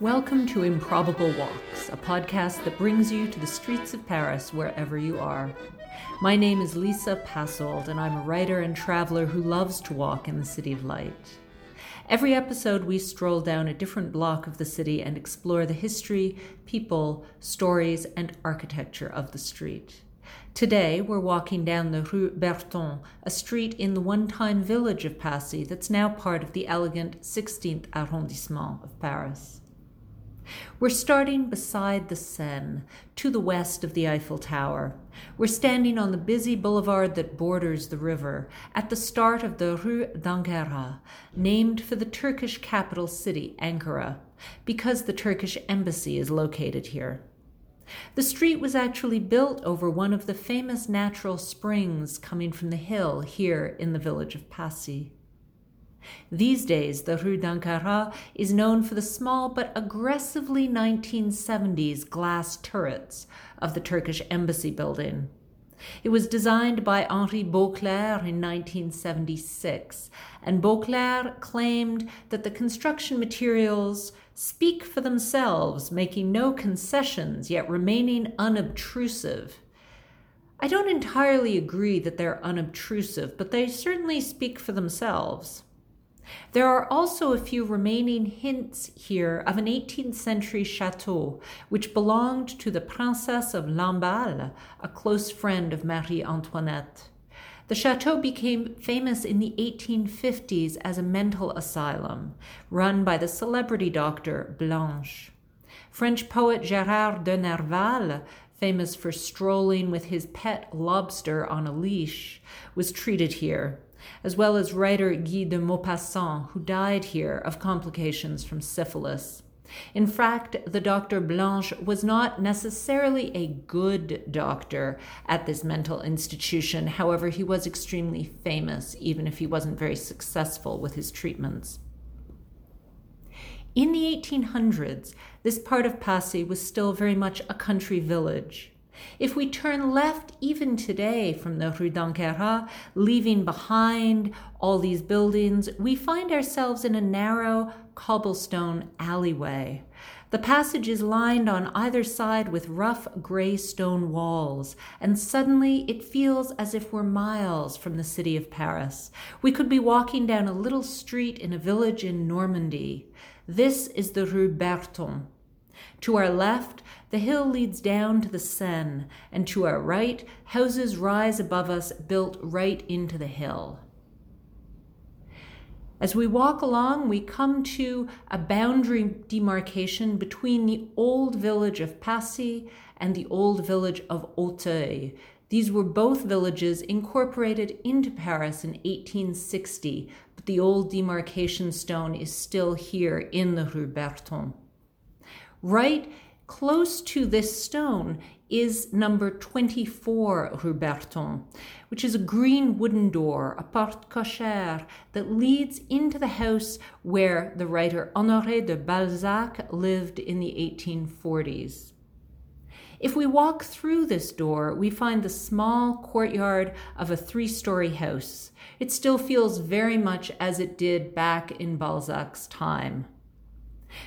Welcome to Improbable Walks, a podcast that brings you to the streets of Paris wherever you are. My name is Lisa Pasold, and I'm a writer and traveler who loves to walk in the City of Light. Every episode, we stroll down a different block of the city and explore the history, people, stories, and architecture of the street. Today, we're walking down the Rue Berton, a street in the one time village of Passy that's now part of the elegant 16th arrondissement of Paris. We're starting beside the Seine, to the west of the Eiffel Tower. We're standing on the busy boulevard that borders the river, at the start of the Rue d'Ankara, named for the Turkish capital city, Ankara, because the Turkish embassy is located here. The street was actually built over one of the famous natural springs coming from the hill here in the village of Passy. These days, the Rue d'Ankara is known for the small but aggressively 1970s glass turrets of the Turkish embassy building. It was designed by Henri Beauclerc in 1976, and Beauclerc claimed that the construction materials speak for themselves, making no concessions yet remaining unobtrusive. I don't entirely agree that they're unobtrusive, but they certainly speak for themselves. There are also a few remaining hints here of an 18th century chateau which belonged to the Princess of Lamballe, a close friend of Marie Antoinette. The chateau became famous in the 1850s as a mental asylum run by the celebrity doctor Blanche. French poet Gerard de Nerval, famous for strolling with his pet lobster on a leash, was treated here as well as writer Guy de Maupassant, who died here of complications from syphilis. In fact, the Dr. Blanche was not necessarily a good doctor at this mental institution. However, he was extremely famous, even if he wasn't very successful with his treatments. In the 1800s, this part of Passy was still very much a country village. If we turn left even today from the Rue d'Ankara, leaving behind all these buildings, we find ourselves in a narrow cobblestone alleyway. The passage is lined on either side with rough gray stone walls, and suddenly it feels as if we're miles from the city of Paris. We could be walking down a little street in a village in Normandy. This is the Rue Berton. To our left, the hill leads down to the Seine, and to our right, houses rise above us, built right into the hill. As we walk along, we come to a boundary demarcation between the old village of Passy and the old village of Auteuil. These were both villages incorporated into Paris in 1860, but the old demarcation stone is still here in the Rue Berton. Right close to this stone is number 24 Rue Berton, which is a green wooden door, a porte cochère, that leads into the house where the writer Honoré de Balzac lived in the 1840s. If we walk through this door, we find the small courtyard of a three story house. It still feels very much as it did back in Balzac's time.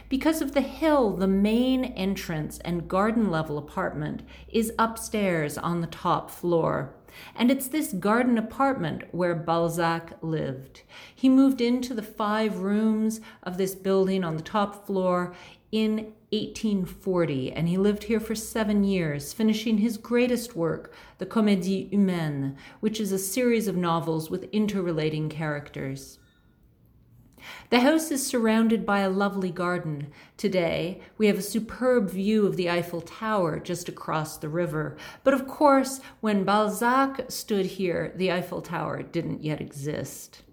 Because of the hill, the main entrance and garden level apartment is upstairs on the top floor. And it's this garden apartment where Balzac lived. He moved into the five rooms of this building on the top floor in 1840, and he lived here for seven years, finishing his greatest work, the Comédie Humaine, which is a series of novels with interrelating characters. The house is surrounded by a lovely garden. Today, we have a superb view of the Eiffel Tower just across the river. But of course, when Balzac stood here, the Eiffel Tower didn't yet exist.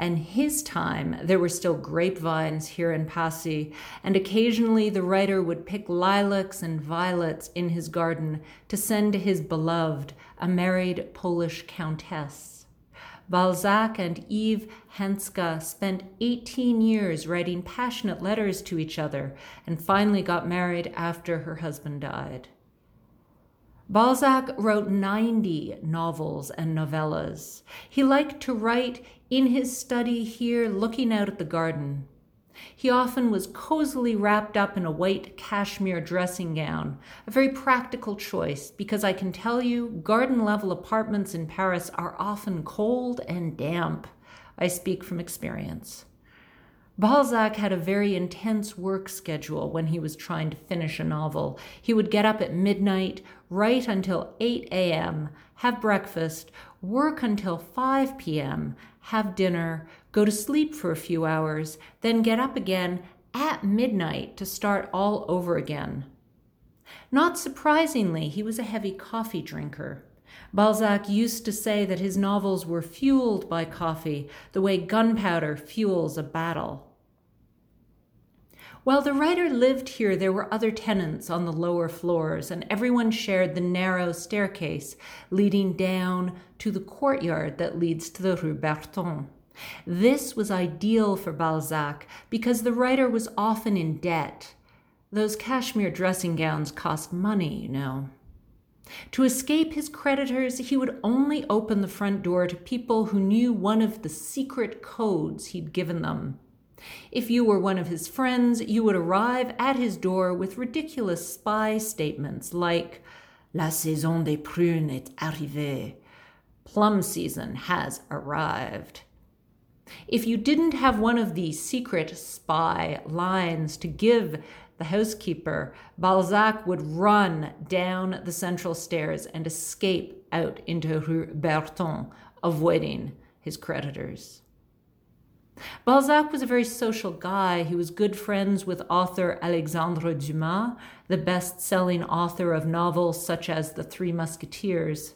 and his time, there were still grapevines here in Passy, and occasionally the writer would pick lilacs and violets in his garden to send to his beloved, a married Polish countess. Balzac and Eve Hanska spent 18 years writing passionate letters to each other and finally got married after her husband died. Balzac wrote 90 novels and novellas. He liked to write in his study here, looking out at the garden. He often was cozily wrapped up in a white cashmere dressing gown, a very practical choice because I can tell you garden level apartments in Paris are often cold and damp. I speak from experience. Balzac had a very intense work schedule when he was trying to finish a novel. He would get up at midnight, write until 8 a.m., have breakfast, work until 5 p.m., have dinner, go to sleep for a few hours, then get up again at midnight to start all over again. Not surprisingly, he was a heavy coffee drinker. Balzac used to say that his novels were fueled by coffee, the way gunpowder fuels a battle. While the writer lived here, there were other tenants on the lower floors, and everyone shared the narrow staircase leading down to the courtyard that leads to the Rue Berton. This was ideal for Balzac because the writer was often in debt. Those cashmere dressing gowns cost money, you know. To escape his creditors, he would only open the front door to people who knew one of the secret codes he'd given them. If you were one of his friends, you would arrive at his door with ridiculous spy statements like, La saison des prunes est arrivée. Plum season has arrived. If you didn't have one of these secret spy lines to give the housekeeper, Balzac would run down the central stairs and escape out into Rue Berton, avoiding his creditors. Balzac was a very social guy. He was good friends with author Alexandre Dumas, the best selling author of novels such as The Three Musketeers.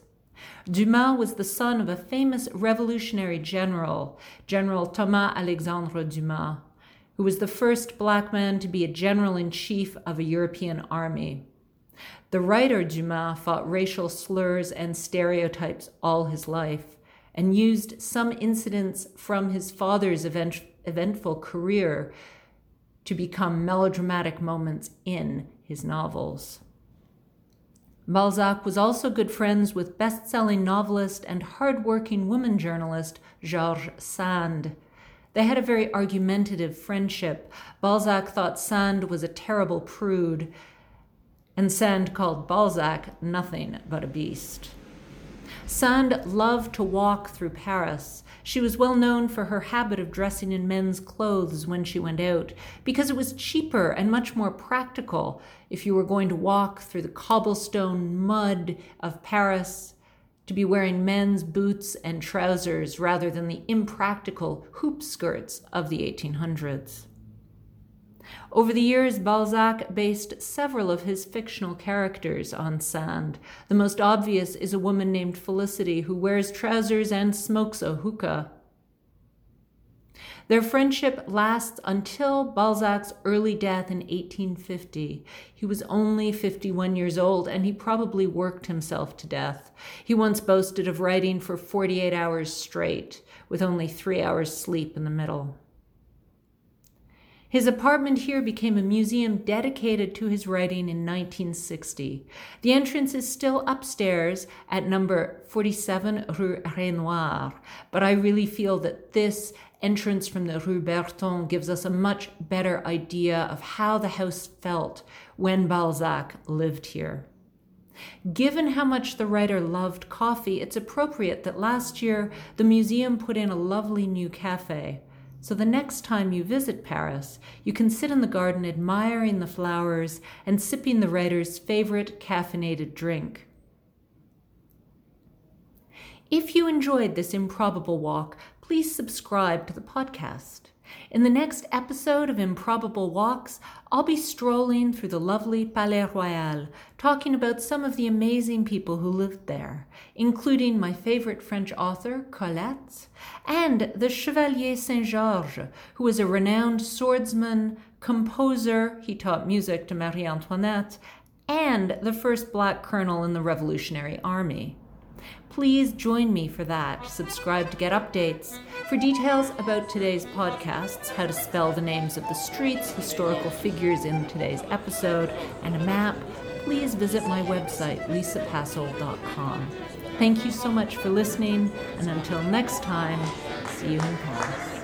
Dumas was the son of a famous revolutionary general, General Thomas Alexandre Dumas, who was the first black man to be a general in chief of a European army. The writer Dumas fought racial slurs and stereotypes all his life and used some incidents from his father's event, eventful career to become melodramatic moments in his novels. Balzac was also good friends with best selling novelist and hard working woman journalist George Sand. They had a very argumentative friendship. Balzac thought Sand was a terrible prude, and Sand called Balzac nothing but a beast. Sand loved to walk through Paris. She was well known for her habit of dressing in men's clothes when she went out, because it was cheaper and much more practical if you were going to walk through the cobblestone mud of Paris to be wearing men's boots and trousers rather than the impractical hoop skirts of the 1800s. Over the years, Balzac based several of his fictional characters on Sand. The most obvious is a woman named Felicity who wears trousers and smokes a hookah. Their friendship lasts until Balzac's early death in 1850. He was only 51 years old and he probably worked himself to death. He once boasted of writing for 48 hours straight, with only three hours sleep in the middle. His apartment here became a museum dedicated to his writing in 1960. The entrance is still upstairs at number 47 Rue Raynouard, but I really feel that this entrance from the Rue Berton gives us a much better idea of how the house felt when Balzac lived here. Given how much the writer loved coffee, it's appropriate that last year the museum put in a lovely new cafe. So the next time you visit Paris, you can sit in the garden admiring the flowers and sipping the writer's favorite caffeinated drink. If you enjoyed this improbable walk, please subscribe to the podcast. In the next episode of Improbable Walks, I'll be strolling through the lovely Palais Royal, talking about some of the amazing people who lived there, including my favorite French author, Colette, and the Chevalier Saint Georges, who was a renowned swordsman, composer, he taught music to Marie Antoinette, and the first black colonel in the Revolutionary Army. Please join me for that. Subscribe to get updates. For details about today's podcasts, how to spell the names of the streets, historical figures in today's episode, and a map, please visit my website, lisapasold.com. Thank you so much for listening, and until next time, see you in Paris.